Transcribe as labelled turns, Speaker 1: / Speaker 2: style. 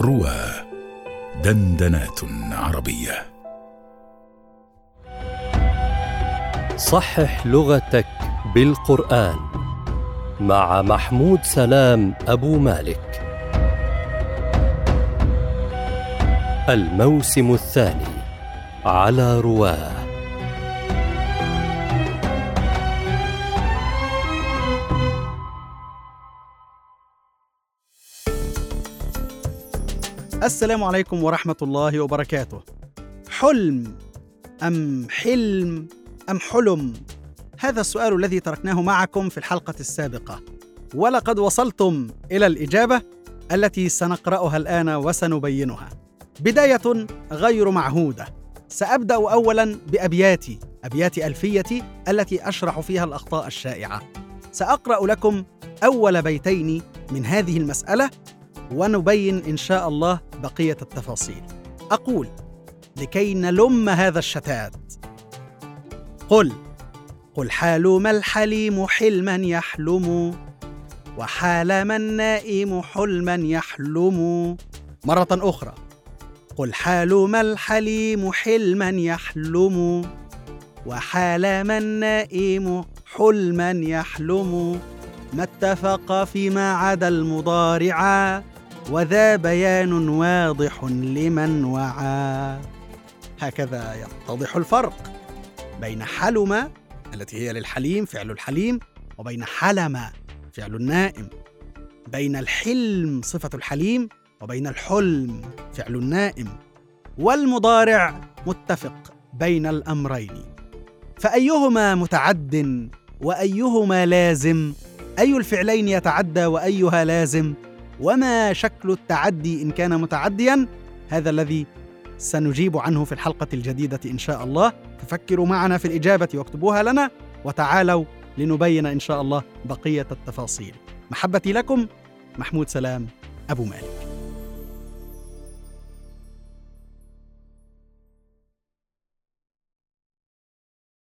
Speaker 1: روى دندنات عربية.
Speaker 2: صحح لغتك بالقرآن مع محمود سلام أبو مالك. الموسم الثاني على رواه.
Speaker 3: السلام عليكم ورحمة الله وبركاته. حلم أم حلم أم حلم؟ هذا السؤال الذي تركناه معكم في الحلقة السابقة، ولقد وصلتم إلى الإجابة التي سنقرأها الآن وسنبينها. بداية غير معهودة. سأبدأ أولاً بأبياتي، أبيات ألفيتي التي أشرح فيها الأخطاء الشائعة. سأقرأ لكم أول بيتين من هذه المسألة ونبين إن شاء الله بقية التفاصيل. أقول لكي نلم هذا الشتات. قل قل حالم الحليم حلما يحلم وحالم النائم حلما يحلم. مرة أخرى قل حالم الحليم حلما يحلم وحالم النائم حلما يحلم. ما اتفق فيما عدا المضارع وذا بيان واضح لمن وعى. هكذا يتضح الفرق بين حلم التي هي للحليم فعل الحليم وبين حلم فعل النائم. بين الحلم صفة الحليم وبين الحلم فعل النائم. والمضارع متفق بين الأمرين. فأيهما متعد وأيهما لازم؟ أي الفعلين يتعدى وأيها لازم؟ وما شكل التعدي إن كان متعديا؟ هذا الذي سنجيب عنه في الحلقة الجديدة إن شاء الله. ففكروا معنا في الإجابة واكتبوها لنا وتعالوا لنبين إن شاء الله بقية التفاصيل. محبتي لكم محمود سلام أبو مالك.